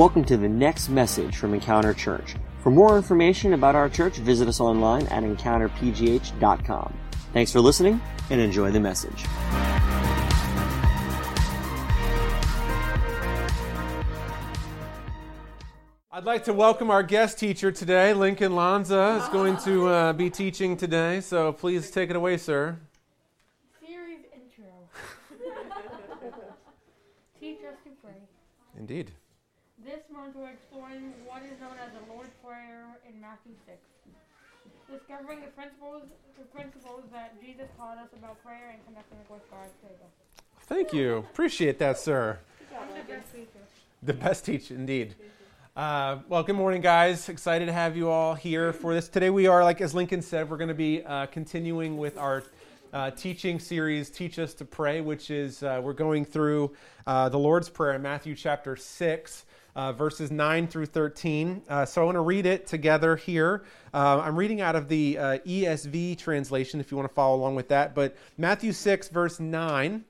Welcome to the next message from Encounter Church. For more information about our church, visit us online at encounterpgh.com. Thanks for listening and enjoy the message. I'd like to welcome our guest teacher today. Lincoln Lanza is going to uh, be teaching today, so please take it away, sir. Series intro. Teach us to pray. Indeed. This month we're exploring what is known as the Lord's Prayer in Matthew 6. Discovering the principles, the principles that Jesus taught us about prayer and connecting with God's table. Thank you. Appreciate that, sir. The best teacher. The best teacher, indeed. Uh, well, good morning, guys. Excited to have you all here for this. Today, we are, like as Lincoln said, we're going to be uh, continuing with our uh, teaching series, Teach Us to Pray, which is uh, we're going through uh, the Lord's Prayer in Matthew chapter 6. Uh, verses 9 through 13. Uh, so I want to read it together here. Uh, I'm reading out of the uh, ESV translation if you want to follow along with that. But Matthew 6, verse 9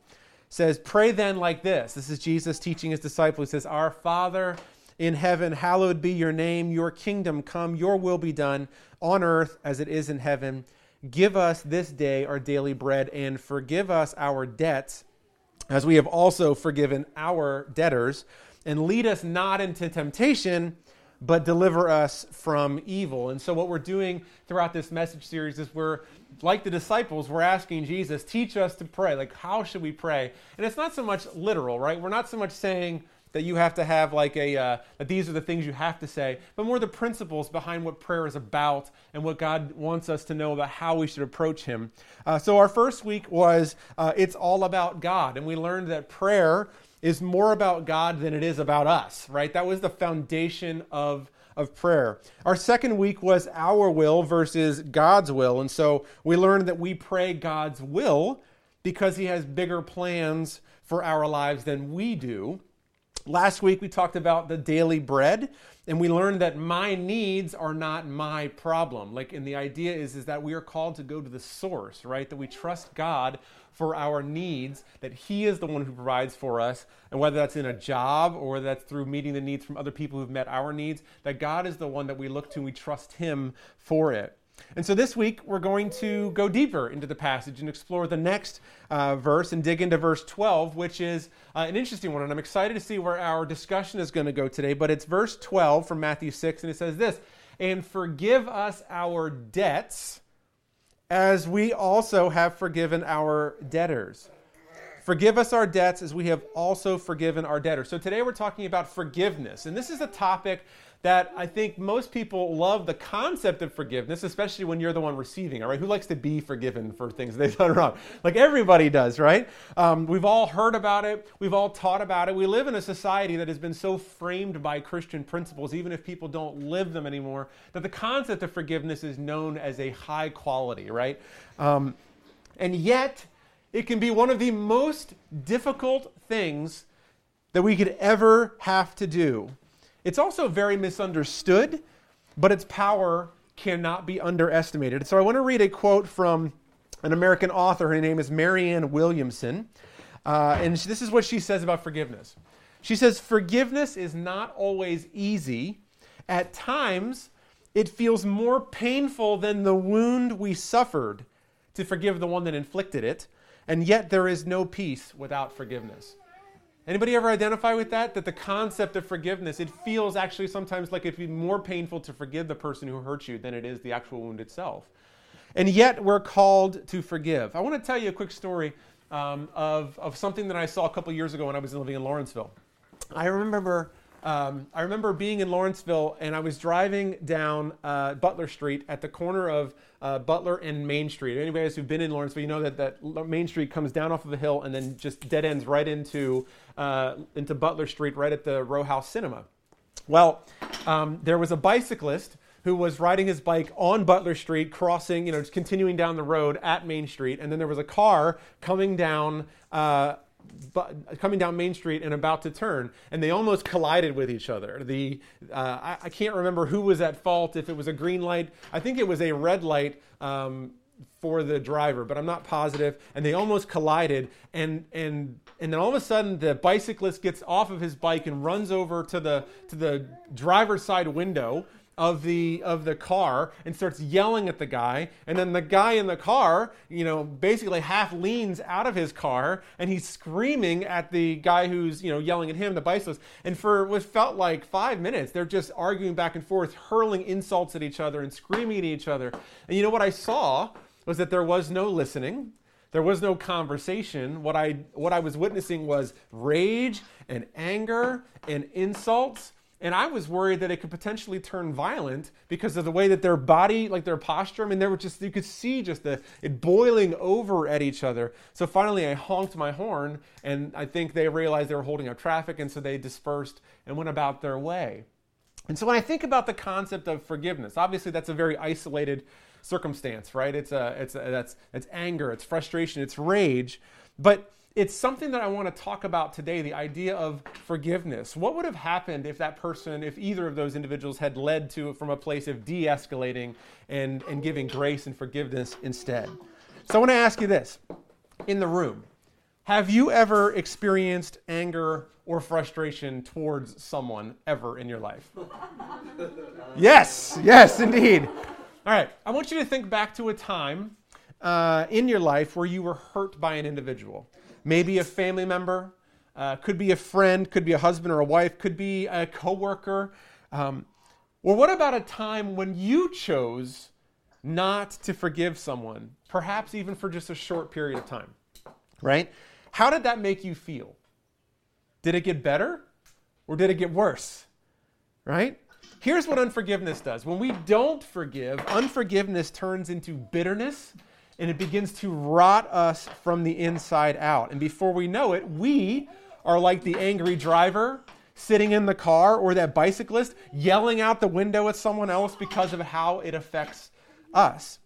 says, Pray then like this. This is Jesus teaching his disciples. He says, Our Father in heaven, hallowed be your name. Your kingdom come, your will be done on earth as it is in heaven. Give us this day our daily bread and forgive us our debts as we have also forgiven our debtors and lead us not into temptation, but deliver us from evil. And so, what we're doing throughout this message series is we're, like the disciples, we're asking Jesus, teach us to pray. Like, how should we pray? And it's not so much literal, right? We're not so much saying, that you have to have like a uh, that these are the things you have to say but more the principles behind what prayer is about and what god wants us to know about how we should approach him uh, so our first week was uh, it's all about god and we learned that prayer is more about god than it is about us right that was the foundation of of prayer. Our second week was our will versus God's will. And so we learned that we pray God's will because he has bigger plans for our lives than we do. Last week we talked about the daily bread and we learned that my needs are not my problem. Like and the idea is is that we are called to go to the source, right? That we trust God for our needs, that he is the one who provides for us, and whether that's in a job or that's through meeting the needs from other people who've met our needs, that God is the one that we look to and we trust him for it. And so this week, we're going to go deeper into the passage and explore the next uh, verse and dig into verse 12, which is uh, an interesting one. And I'm excited to see where our discussion is going to go today. But it's verse 12 from Matthew 6, and it says this And forgive us our debts as we also have forgiven our debtors. Forgive us our debts as we have also forgiven our debtors. So today we're talking about forgiveness. And this is a topic that I think most people love the concept of forgiveness, especially when you're the one receiving all right? Who likes to be forgiven for things they've done wrong? Like everybody does, right? Um, we've all heard about it. We've all taught about it. We live in a society that has been so framed by Christian principles, even if people don't live them anymore, that the concept of forgiveness is known as a high quality, right? Um, and yet, it can be one of the most difficult things that we could ever have to do. It's also very misunderstood, but its power cannot be underestimated. So I want to read a quote from an American author. Her name is Marianne Williamson. Uh, and this is what she says about forgiveness. She says, Forgiveness is not always easy. At times, it feels more painful than the wound we suffered to forgive the one that inflicted it. And yet, there is no peace without forgiveness. Anybody ever identify with that? That the concept of forgiveness, it feels actually sometimes like it'd be more painful to forgive the person who hurt you than it is the actual wound itself. And yet we're called to forgive. I want to tell you a quick story um, of, of something that I saw a couple years ago when I was living in Lawrenceville. I remember um, I remember being in Lawrenceville and I was driving down uh, Butler Street at the corner of uh, Butler and Main Street. Anybody who've been in Lawrenceville, you know that, that Main Street comes down off of a hill and then just dead ends right into, uh, into Butler Street, right at the Row House Cinema. Well, um, there was a bicyclist who was riding his bike on Butler Street, crossing, you know, just continuing down the road at Main Street, and then there was a car coming down uh, coming down Main Street and about to turn, and they almost collided with each other. The uh, I, I, can't remember who was at fault. If it was a green light, I think it was a red light. Um, for the driver, but I'm not positive. And they almost collided. And and and then all of a sudden, the bicyclist gets off of his bike and runs over to the to the driver's side window of the of the car and starts yelling at the guy. And then the guy in the car you know basically half leans out of his car and he's screaming at the guy who's you know yelling at him the bicyclist. And for what felt like five minutes they're just arguing back and forth hurling insults at each other and screaming at each other. And you know what i saw was that there was no listening. There was no conversation. What i what i was witnessing was rage and anger and insults and I was worried that it could potentially turn violent because of the way that their body, like their posture, I mean, they were just, you could see just the, it boiling over at each other. So finally, I honked my horn, and I think they realized they were holding up traffic, and so they dispersed and went about their way. And so when I think about the concept of forgiveness, obviously that's a very isolated circumstance, right? It's a, it's a, that's, it's anger, it's frustration, it's rage. But it's something that I want to talk about today the idea of forgiveness. What would have happened if that person, if either of those individuals had led to from a place of de escalating and, and giving grace and forgiveness instead? So I want to ask you this in the room Have you ever experienced anger or frustration towards someone ever in your life? yes, yes, indeed. All right, I want you to think back to a time uh, in your life where you were hurt by an individual maybe a family member, uh, could be a friend, could be a husband or a wife, could be a coworker. Um, or what about a time when you chose not to forgive someone, perhaps even for just a short period of time? Right? How did that make you feel? Did it get better or did it get worse? Right? Here's what unforgiveness does. When we don't forgive, unforgiveness turns into bitterness and it begins to rot us from the inside out. And before we know it, we are like the angry driver sitting in the car or that bicyclist yelling out the window at someone else because of how it affects us.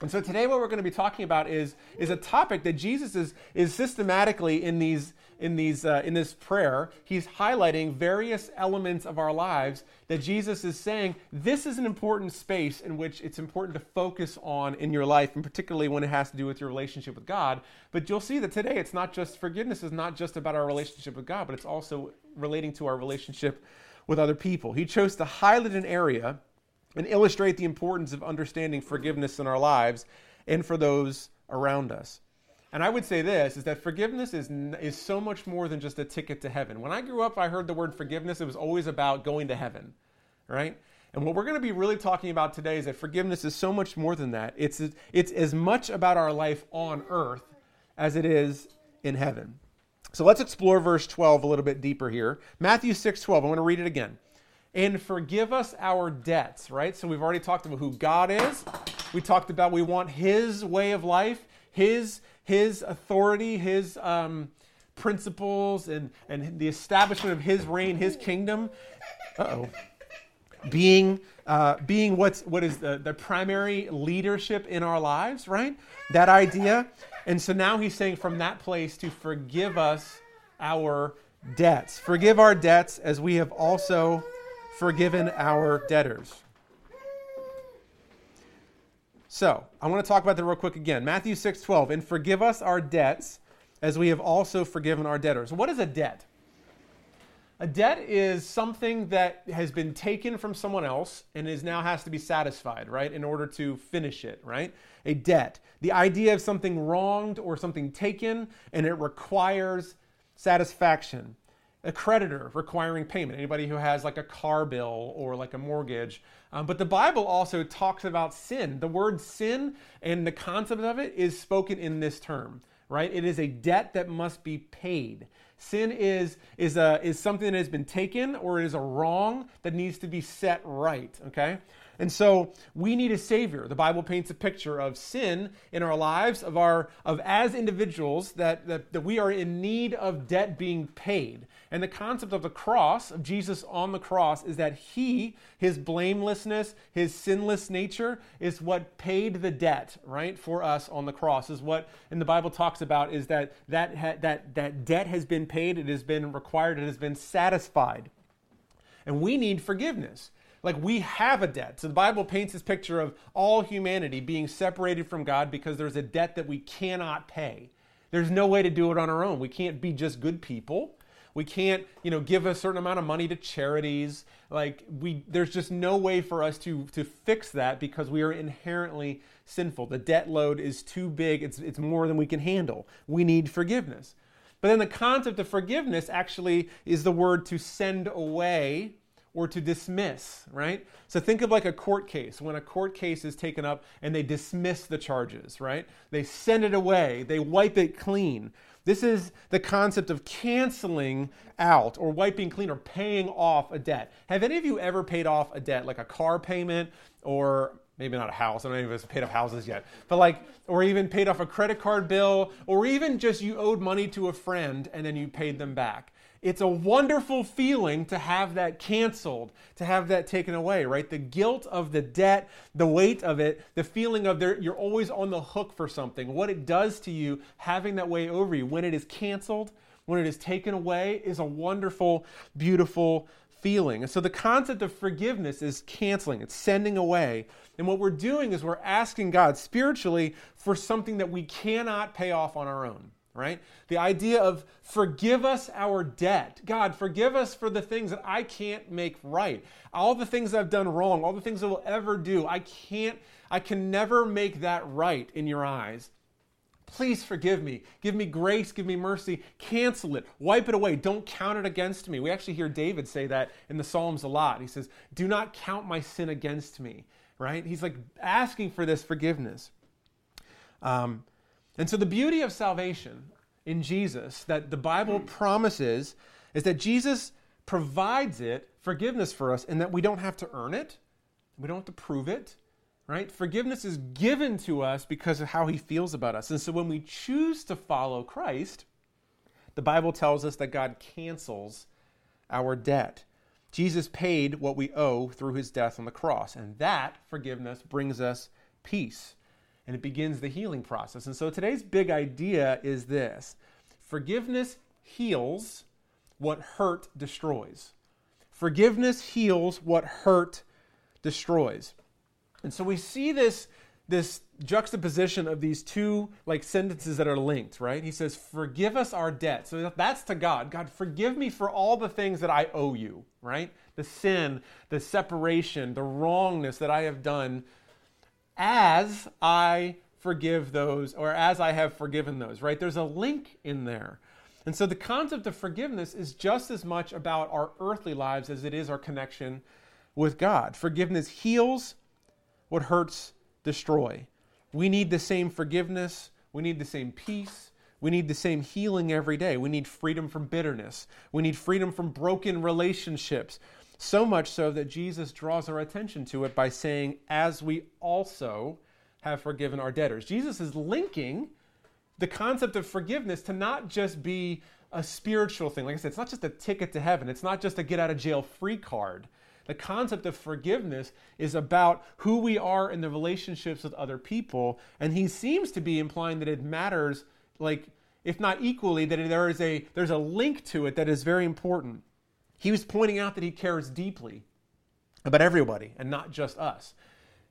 And so today what we're going to be talking about is, is a topic that Jesus is, is systematically in these in, these, uh, in this prayer, he's highlighting various elements of our lives that Jesus is saying this is an important space in which it's important to focus on in your life, and particularly when it has to do with your relationship with God. But you'll see that today it's not just forgiveness is not just about our relationship with God, but it's also relating to our relationship with other people. He chose to highlight an area and illustrate the importance of understanding forgiveness in our lives and for those around us. And I would say this is that forgiveness is, is so much more than just a ticket to heaven. When I grew up, I heard the word forgiveness, it was always about going to heaven, right? And what we're going to be really talking about today is that forgiveness is so much more than that. It's, it's as much about our life on earth as it is in heaven. So let's explore verse 12 a little bit deeper here. Matthew 6 12. I'm going to read it again. And forgive us our debts, right? So we've already talked about who God is. We talked about we want His way of life, His his authority, his um, principles, and, and the establishment of his reign, his kingdom. oh. Being, uh, being what's, what is the, the primary leadership in our lives, right? That idea. And so now he's saying from that place to forgive us our debts. Forgive our debts as we have also forgiven our debtors. So, I want to talk about that real quick again. Matthew 6 12. And forgive us our debts as we have also forgiven our debtors. What is a debt? A debt is something that has been taken from someone else and is now has to be satisfied, right, in order to finish it, right? A debt. The idea of something wronged or something taken and it requires satisfaction a creditor requiring payment. Anybody who has like a car bill or like a mortgage. Um, but the bible also talks about sin. The word sin and the concept of it is spoken in this term right? It is a debt that must be paid. Sin is is a is something that has been taken or it is a wrong that needs to be set right okay? And so we need a savior. The Bible paints a picture of sin in our lives, of our of as individuals that, that, that we are in need of debt being paid. And the concept of the cross, of Jesus on the cross, is that he, his blamelessness, his sinless nature, is what paid the debt, right, for us on the cross. Is what in the Bible talks about is that that, ha- that, that debt has been paid, it has been required, it has been satisfied. And we need forgiveness. Like we have a debt. So the Bible paints this picture of all humanity being separated from God because there's a debt that we cannot pay. There's no way to do it on our own. We can't be just good people. We can't, you know, give a certain amount of money to charities. Like we there's just no way for us to to fix that because we are inherently sinful. The debt load is too big. It's it's more than we can handle. We need forgiveness. But then the concept of forgiveness actually is the word to send away or to dismiss, right? So think of like a court case. When a court case is taken up and they dismiss the charges, right? They send it away, they wipe it clean. This is the concept of canceling out or wiping clean or paying off a debt. Have any of you ever paid off a debt, like a car payment or maybe not a house. I don't know if it's paid off houses yet, but like, or even paid off a credit card bill, or even just you owed money to a friend and then you paid them back. It's a wonderful feeling to have that canceled, to have that taken away, right? The guilt of the debt, the weight of it, the feeling of there, you're always on the hook for something. What it does to you, having that weight over you, when it is canceled, when it is taken away, is a wonderful, beautiful feeling. And so the concept of forgiveness is canceling, it's sending away. And what we're doing is we're asking God spiritually for something that we cannot pay off on our own right? The idea of forgive us our debt. God, forgive us for the things that I can't make right. All the things I've done wrong, all the things I will ever do, I can't, I can never make that right in your eyes. Please forgive me. Give me grace. Give me mercy. Cancel it. Wipe it away. Don't count it against me. We actually hear David say that in the Psalms a lot. He says, Do not count my sin against me, right? He's like asking for this forgiveness. Um, and so the beauty of salvation in Jesus that the Bible hmm. promises is that Jesus provides it, forgiveness for us, and that we don't have to earn it. We don't have to prove it, right? Forgiveness is given to us because of how he feels about us. And so when we choose to follow Christ, the Bible tells us that God cancels our debt. Jesus paid what we owe through his death on the cross, and that forgiveness brings us peace and it begins the healing process. And so today's big idea is this forgiveness heals what hurt destroys. Forgiveness heals what hurt destroys. And so we see this, this juxtaposition of these two like sentences that are linked, right? He says, "Forgive us our debt." So that's to God. God, forgive me for all the things that I owe you, right? The sin, the separation, the wrongness that I have done as I forgive those, or as I have forgiven those, right? There's a link in there. And so the concept of forgiveness is just as much about our earthly lives as it is our connection with God. Forgiveness heals, what hurts destroy. We need the same forgiveness, we need the same peace, we need the same healing every day. We need freedom from bitterness, we need freedom from broken relationships. So much so that Jesus draws our attention to it by saying, as we also have forgiven our debtors. Jesus is linking the concept of forgiveness to not just be a spiritual thing. Like I said, it's not just a ticket to heaven, it's not just a get out of jail free card. The concept of forgiveness is about who we are in the relationships with other people. And he seems to be implying that it matters, like, if not equally, that there is a there's a link to it that is very important. He was pointing out that he cares deeply about everybody and not just us.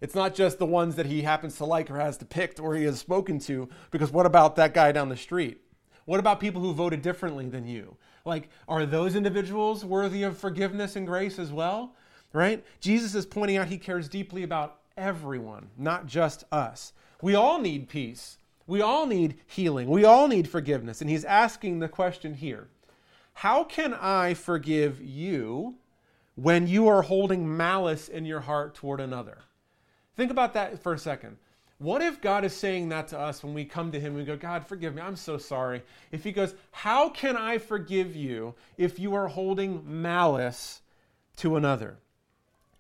It's not just the ones that he happens to like or has picked or he has spoken to, because what about that guy down the street? What about people who voted differently than you? Like, are those individuals worthy of forgiveness and grace as well? Right? Jesus is pointing out he cares deeply about everyone, not just us. We all need peace. We all need healing. We all need forgiveness. And he's asking the question here how can I forgive you when you are holding malice in your heart toward another? Think about that for a second. What if God is saying that to us when we come to Him and we go, God, forgive me, I'm so sorry. If He goes, How can I forgive you if you are holding malice to another?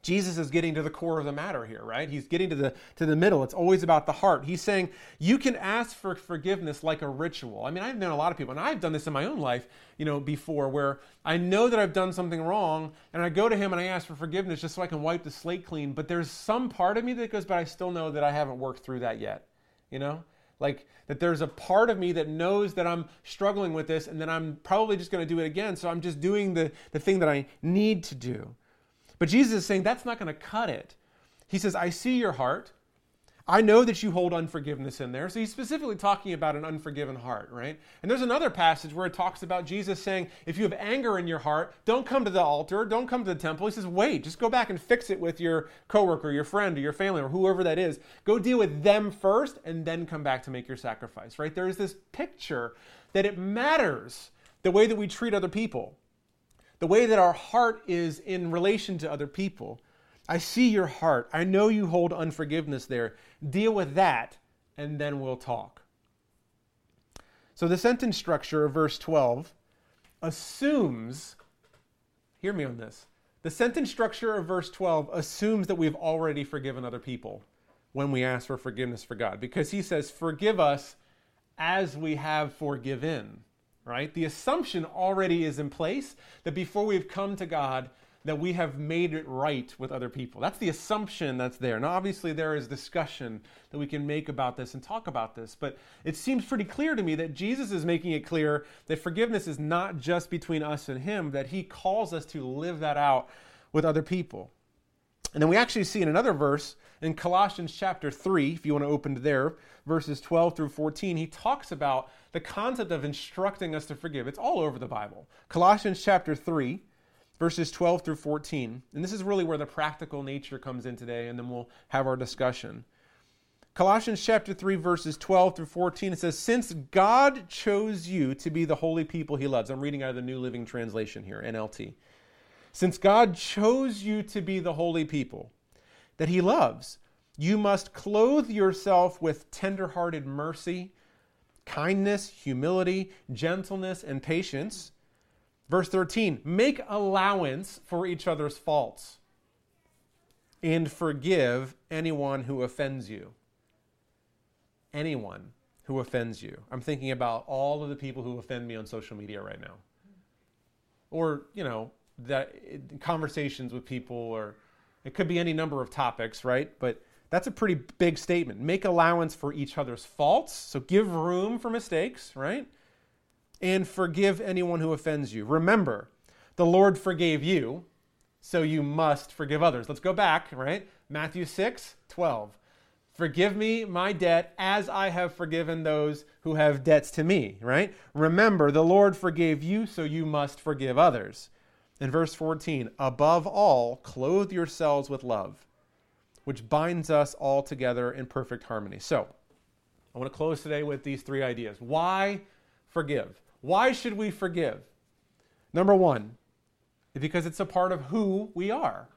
Jesus is getting to the core of the matter here, right? He's getting to the to the middle. It's always about the heart. He's saying you can ask for forgiveness like a ritual. I mean, I've known a lot of people, and I've done this in my own life, you know, before, where I know that I've done something wrong, and I go to him and I ask for forgiveness just so I can wipe the slate clean. But there's some part of me that goes, but I still know that I haven't worked through that yet. You know, like that there's a part of me that knows that I'm struggling with this, and then I'm probably just going to do it again. So I'm just doing the the thing that I need to do. But Jesus is saying that's not going to cut it. He says, I see your heart. I know that you hold unforgiveness in there. So he's specifically talking about an unforgiven heart, right? And there's another passage where it talks about Jesus saying, if you have anger in your heart, don't come to the altar, don't come to the temple. He says, wait, just go back and fix it with your coworker, your friend, or your family, or whoever that is. Go deal with them first and then come back to make your sacrifice, right? There is this picture that it matters the way that we treat other people, the way that our heart is in relation to other people. I see your heart. I know you hold unforgiveness there. Deal with that, and then we'll talk. So the sentence structure of verse 12 assumes, hear me on this. The sentence structure of verse 12 assumes that we've already forgiven other people when we ask for forgiveness for God, because he says, Forgive us as we have forgiven, right? The assumption already is in place that before we've come to God, that we have made it right with other people. That's the assumption that's there. Now, obviously, there is discussion that we can make about this and talk about this, but it seems pretty clear to me that Jesus is making it clear that forgiveness is not just between us and Him, that He calls us to live that out with other people. And then we actually see in another verse in Colossians chapter 3, if you want to open to there, verses 12 through 14, he talks about the concept of instructing us to forgive. It's all over the Bible. Colossians chapter 3, verses 12 through 14. And this is really where the practical nature comes in today, and then we'll have our discussion. Colossians chapter 3, verses 12 through 14, it says, Since God chose you to be the holy people he loves. I'm reading out of the New Living Translation here, NLT. Since God chose you to be the holy people that he loves, you must clothe yourself with tender-hearted mercy, kindness, humility, gentleness, and patience Verse 13, make allowance for each other's faults and forgive anyone who offends you. Anyone who offends you. I'm thinking about all of the people who offend me on social media right now. Or, you know, that conversations with people or it could be any number of topics, right? But that's a pretty big statement. Make allowance for each other's faults. So give room for mistakes, right? and forgive anyone who offends you. Remember, the Lord forgave you, so you must forgive others. Let's go back, right? Matthew 6, 12. Forgive me my debt as I have forgiven those who have debts to me, right? Remember, the Lord forgave you, so you must forgive others. In verse 14, above all, clothe yourselves with love, which binds us all together in perfect harmony. So, I want to close today with these three ideas. Why forgive? Why should we forgive? Number one, because it's a part of who we are.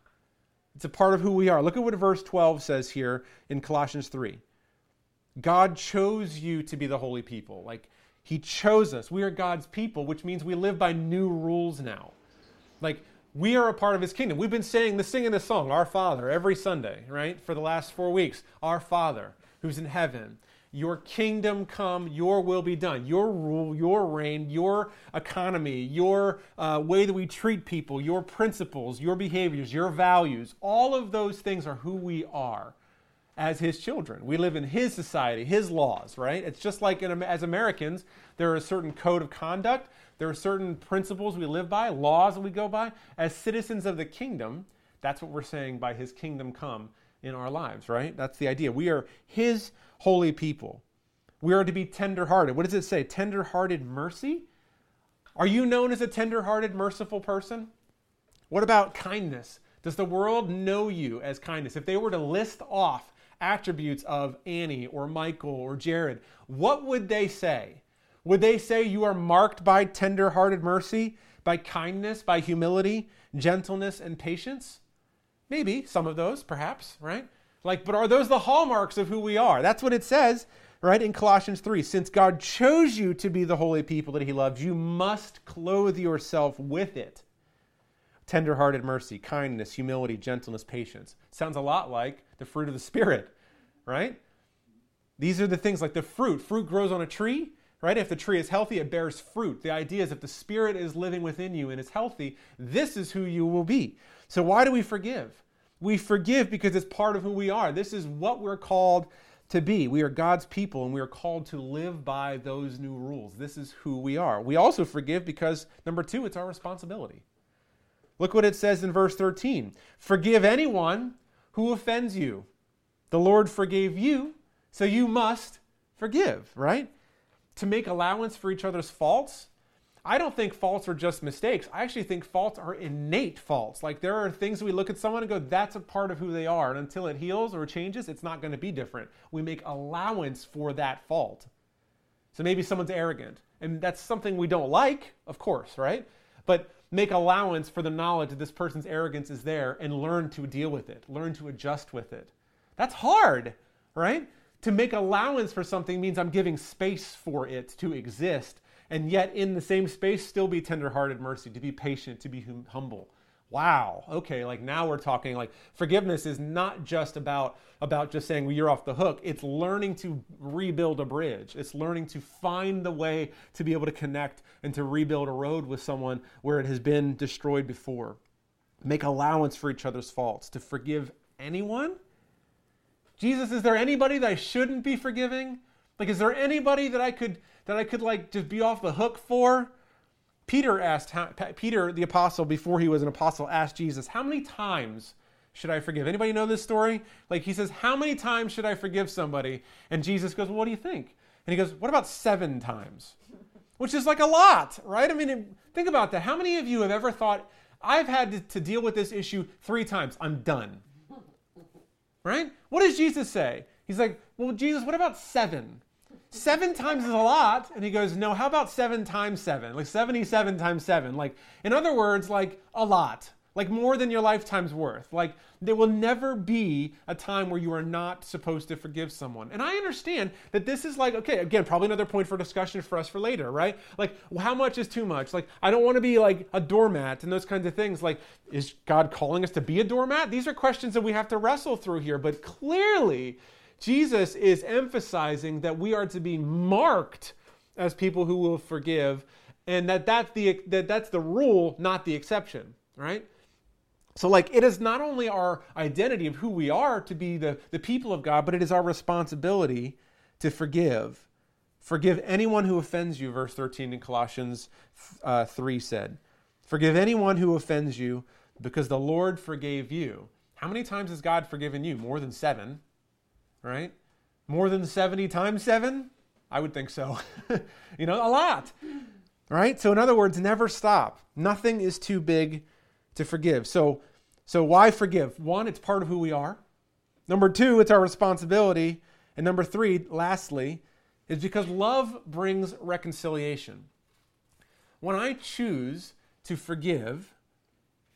It's a part of who we are. Look at what verse 12 says here in Colossians 3. God chose you to be the holy people. Like, He chose us. We are God's people, which means we live by new rules now. Like, we are a part of His kingdom. We've been saying the singing this song, Our Father, every Sunday, right? For the last four weeks. Our Father, who's in heaven. Your kingdom come, your will be done. Your rule, your reign, your economy, your uh, way that we treat people, your principles, your behaviors, your values, all of those things are who we are as his children. We live in his society, his laws, right? It's just like in, as Americans, there are a certain code of conduct, there are certain principles we live by, laws we go by. As citizens of the kingdom, that's what we're saying by his kingdom come in our lives, right? That's the idea. We are his holy people. We are to be tenderhearted. What does it say? Tenderhearted mercy? Are you known as a tenderhearted, merciful person? What about kindness? Does the world know you as kindness? If they were to list off attributes of Annie or Michael or Jared, what would they say? Would they say you are marked by tenderhearted mercy, by kindness, by humility, gentleness, and patience? Maybe some of those, perhaps, right? Like, but are those the hallmarks of who we are? That's what it says, right, in Colossians 3. Since God chose you to be the holy people that he loves, you must clothe yourself with it. Tenderhearted mercy, kindness, humility, gentleness, patience. Sounds a lot like the fruit of the Spirit, right? These are the things like the fruit. Fruit grows on a tree, right? If the tree is healthy, it bears fruit. The idea is if the Spirit is living within you and is healthy, this is who you will be. So, why do we forgive? We forgive because it's part of who we are. This is what we're called to be. We are God's people and we are called to live by those new rules. This is who we are. We also forgive because, number two, it's our responsibility. Look what it says in verse 13 Forgive anyone who offends you. The Lord forgave you, so you must forgive, right? To make allowance for each other's faults. I don't think faults are just mistakes. I actually think faults are innate faults. Like there are things we look at someone and go, that's a part of who they are. And until it heals or changes, it's not going to be different. We make allowance for that fault. So maybe someone's arrogant. And that's something we don't like, of course, right? But make allowance for the knowledge that this person's arrogance is there and learn to deal with it, learn to adjust with it. That's hard, right? To make allowance for something means I'm giving space for it to exist, and yet in the same space, still be tenderhearted mercy, to be patient, to be hum- humble. Wow okay like now we're talking like forgiveness is not just about about just saying well, you're off the hook. It's learning to rebuild a bridge. It's learning to find the way to be able to connect and to rebuild a road with someone where it has been destroyed before. Make allowance for each other's faults. To forgive anyone jesus is there anybody that i shouldn't be forgiving like is there anybody that i could that i could like just be off the hook for Peter asked, Peter the apostle, before he was an apostle, asked Jesus, How many times should I forgive? Anybody know this story? Like he says, How many times should I forgive somebody? And Jesus goes, well, What do you think? And he goes, What about seven times? Which is like a lot, right? I mean, think about that. How many of you have ever thought, I've had to deal with this issue three times, I'm done? Right? What does Jesus say? He's like, Well, Jesus, what about seven? seven times is a lot. And he goes, no, how about seven times seven? Like 77 times seven. Like, in other words, like a lot. Like more than your lifetime's worth. Like, there will never be a time where you are not supposed to forgive someone. And I understand that this is like, okay, again, probably another point for discussion for us for later, right? Like, how much is too much? Like, I don't want to be like a doormat and those kinds of things. Like, is God calling us to be a doormat? These are questions that we have to wrestle through here. But clearly, Jesus is emphasizing that we are to be marked as people who will forgive, and that that's the, that that's the rule, not the exception, right? So, like, it is not only our identity of who we are to be the, the people of God, but it is our responsibility to forgive. Forgive anyone who offends you, verse 13 in Colossians uh, 3 said. Forgive anyone who offends you because the Lord forgave you. How many times has God forgiven you? More than seven right? More than 70 times 7? I would think so. you know, a lot. Right? So in other words, never stop. Nothing is too big to forgive. So so why forgive? One, it's part of who we are. Number 2, it's our responsibility. And number 3, lastly, is because love brings reconciliation. When I choose to forgive,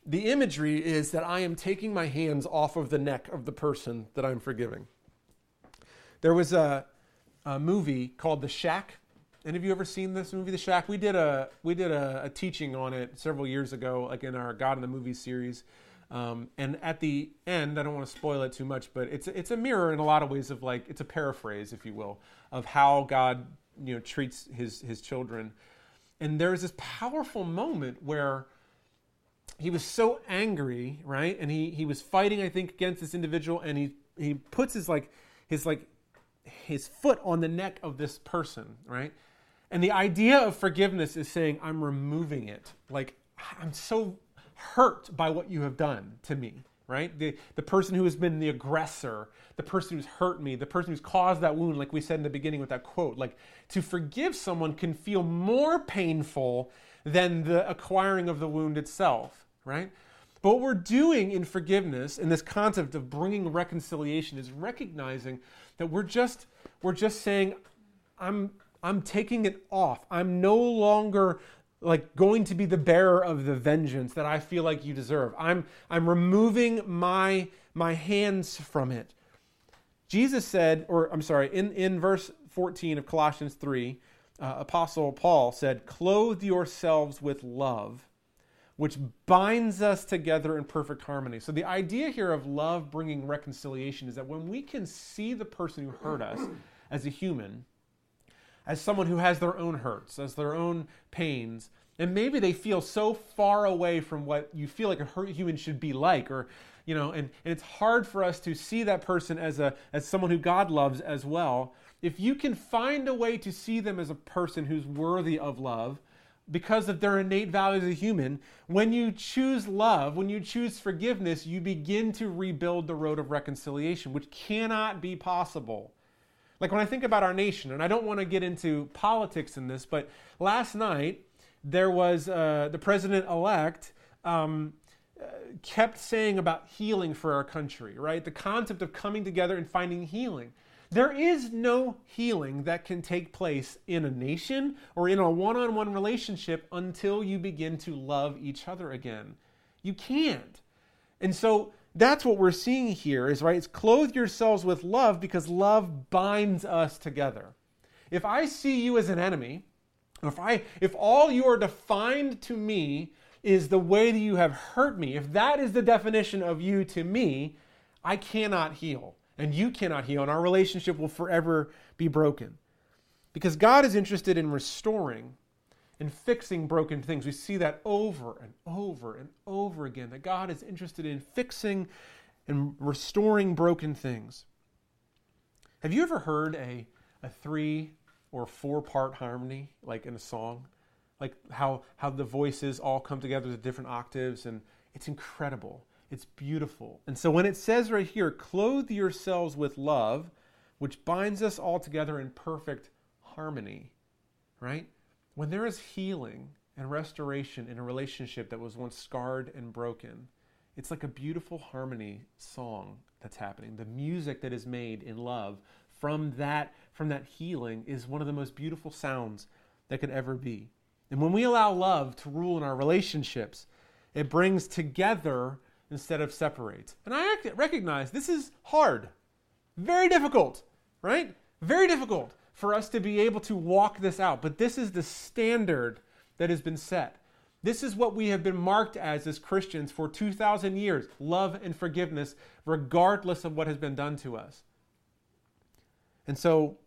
the imagery is that I am taking my hands off of the neck of the person that I'm forgiving. There was a, a movie called The Shack. Any of you ever seen this movie, The Shack? We did a we did a, a teaching on it several years ago, like in our God in the Movie series. Um, and at the end, I don't want to spoil it too much, but it's it's a mirror in a lot of ways of like it's a paraphrase, if you will, of how God you know treats his his children. And there's this powerful moment where he was so angry, right? And he he was fighting, I think, against this individual, and he he puts his like his like his foot on the neck of this person, right? And the idea of forgiveness is saying, I'm removing it. Like, I'm so hurt by what you have done to me, right? The, the person who has been the aggressor, the person who's hurt me, the person who's caused that wound, like we said in the beginning with that quote. Like, to forgive someone can feel more painful than the acquiring of the wound itself, right? But what we're doing in forgiveness, in this concept of bringing reconciliation, is recognizing that we're just we're just saying, I'm I'm taking it off. I'm no longer like going to be the bearer of the vengeance that I feel like you deserve. I'm I'm removing my my hands from it. Jesus said, or I'm sorry, in, in verse 14 of Colossians 3, uh, Apostle Paul said, Clothe yourselves with love, which binds us together in perfect harmony. So, the idea here of love bringing reconciliation is that when we can see the person who hurt us as a human, as someone who has their own hurts, as their own pains, and maybe they feel so far away from what you feel like a hurt human should be like, or you know, and, and it's hard for us to see that person as a as someone who God loves as well. If you can find a way to see them as a person who's worthy of love, because of their innate value as a human, when you choose love, when you choose forgiveness, you begin to rebuild the road of reconciliation, which cannot be possible. Like when I think about our nation, and I don't want to get into politics in this, but last night there was uh, the president elect um, uh, kept saying about healing for our country, right? The concept of coming together and finding healing. There is no healing that can take place in a nation or in a one on one relationship until you begin to love each other again. You can't. And so that's what we're seeing here is right, it's clothe yourselves with love because love binds us together. If I see you as an enemy, if I if all you are defined to me is the way that you have hurt me, if that is the definition of you to me, I cannot heal and you cannot heal, and our relationship will forever be broken. Because God is interested in restoring and fixing broken things. We see that over and over and over again, that God is interested in fixing and restoring broken things. Have you ever heard a, a three or four part harmony, like in a song? Like how, how the voices all come together with different octaves, and it's incredible. It's beautiful. And so when it says right here, clothe yourselves with love, which binds us all together in perfect harmony, right? When there is healing and restoration in a relationship that was once scarred and broken, it's like a beautiful harmony song that's happening. The music that is made in love from that from that healing is one of the most beautiful sounds that could ever be. And when we allow love to rule in our relationships, it brings together instead of separates. And I recognize this is hard, very difficult, right? Very difficult for us to be able to walk this out. But this is the standard that has been set. This is what we have been marked as as Christians for 2,000 years love and forgiveness, regardless of what has been done to us. And so,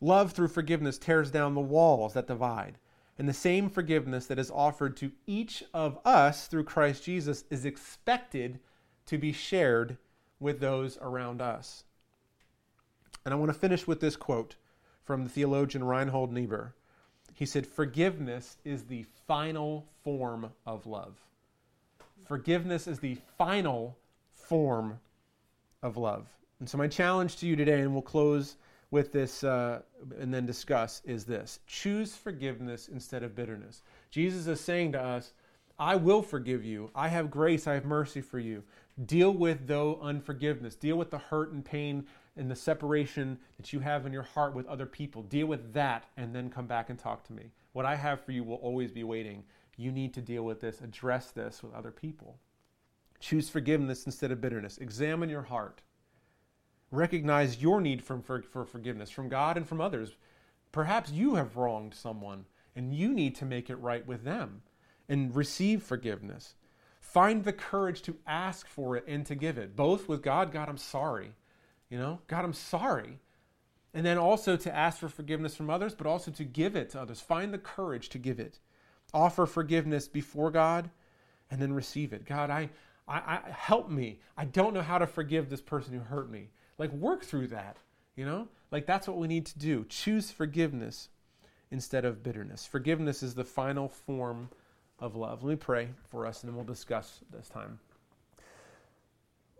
love through forgiveness tears down the walls that divide. And the same forgiveness that is offered to each of us through Christ Jesus is expected to be shared with those around us. And I want to finish with this quote from the theologian Reinhold Niebuhr. He said, Forgiveness is the final form of love. Forgiveness is the final form of love. And so, my challenge to you today, and we'll close with this uh, and then discuss is this choose forgiveness instead of bitterness. Jesus is saying to us, I will forgive you. I have grace. I have mercy for you. Deal with though unforgiveness. Deal with the hurt and pain and the separation that you have in your heart with other people. Deal with that and then come back and talk to me. What I have for you will always be waiting. You need to deal with this, address this with other people. Choose forgiveness instead of bitterness. Examine your heart. Recognize your need for, for, for forgiveness from God and from others. Perhaps you have wronged someone and you need to make it right with them and receive forgiveness. Find the courage to ask for it and to give it, both with God, God, I'm sorry. You know, God, I'm sorry. And then also to ask for forgiveness from others, but also to give it to others. Find the courage to give it. Offer forgiveness before God and then receive it. God, I, I, I help me. I don't know how to forgive this person who hurt me. Like, work through that, you know? Like, that's what we need to do. Choose forgiveness instead of bitterness. Forgiveness is the final form of love. Let me pray for us and then we'll discuss this time.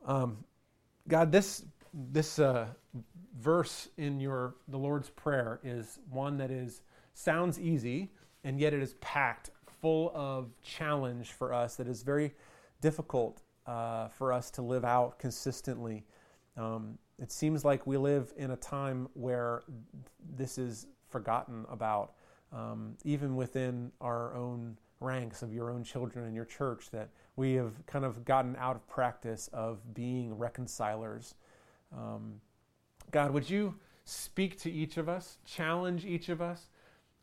Um, God, this this uh, verse in your the Lord's prayer is one that is sounds easy and yet it is packed full of challenge for us that is very difficult uh, for us to live out consistently. Um, it seems like we live in a time where this is forgotten about, um, even within our own ranks of your own children in your church, that we have kind of gotten out of practice of being reconcilers. Um, God, would you speak to each of us, challenge each of us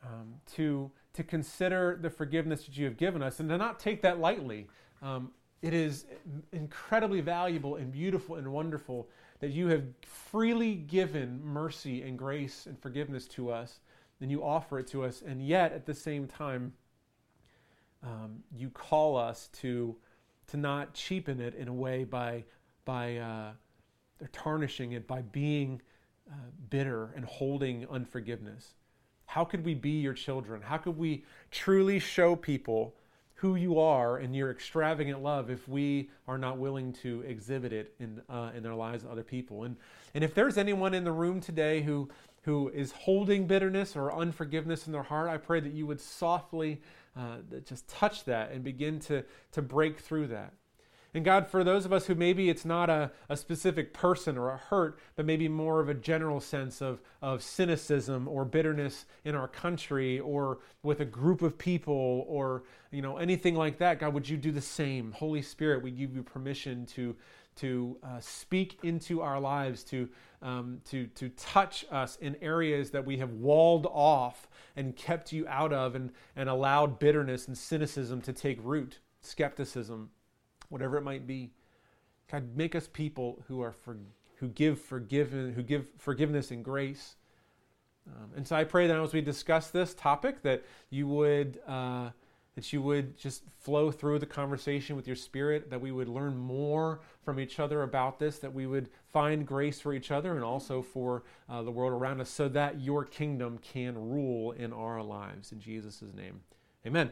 um, to, to consider the forgiveness that you have given us and to not take that lightly. Um, it is incredibly valuable and beautiful and wonderful that you have freely given mercy and grace and forgiveness to us, and you offer it to us, and yet at the same time, um, you call us to to not cheapen it in a way by by uh, tarnishing it by being uh, bitter and holding unforgiveness. How could we be your children? How could we truly show people who you are and your extravagant love if we are not willing to exhibit it in, uh, in their lives of other people? And, and if there's anyone in the room today who, who is holding bitterness or unforgiveness in their heart, I pray that you would softly uh, just touch that and begin to, to break through that. And God, for those of us who maybe it's not a, a specific person or a hurt, but maybe more of a general sense of, of cynicism or bitterness in our country or with a group of people or you know anything like that, God, would you do the same? Holy Spirit, we give you permission to to uh, speak into our lives, to, um, to, to touch us in areas that we have walled off and kept you out of and, and allowed bitterness and cynicism to take root, skepticism whatever it might be. God, make us people who are for, who give forgiven, who give forgiveness and grace. Um, and so I pray that as we discuss this topic, that you would uh, that you would just flow through the conversation with your spirit, that we would learn more from each other about this, that we would find grace for each other and also for uh, the world around us, so that your kingdom can rule in our lives. In Jesus' name, Amen.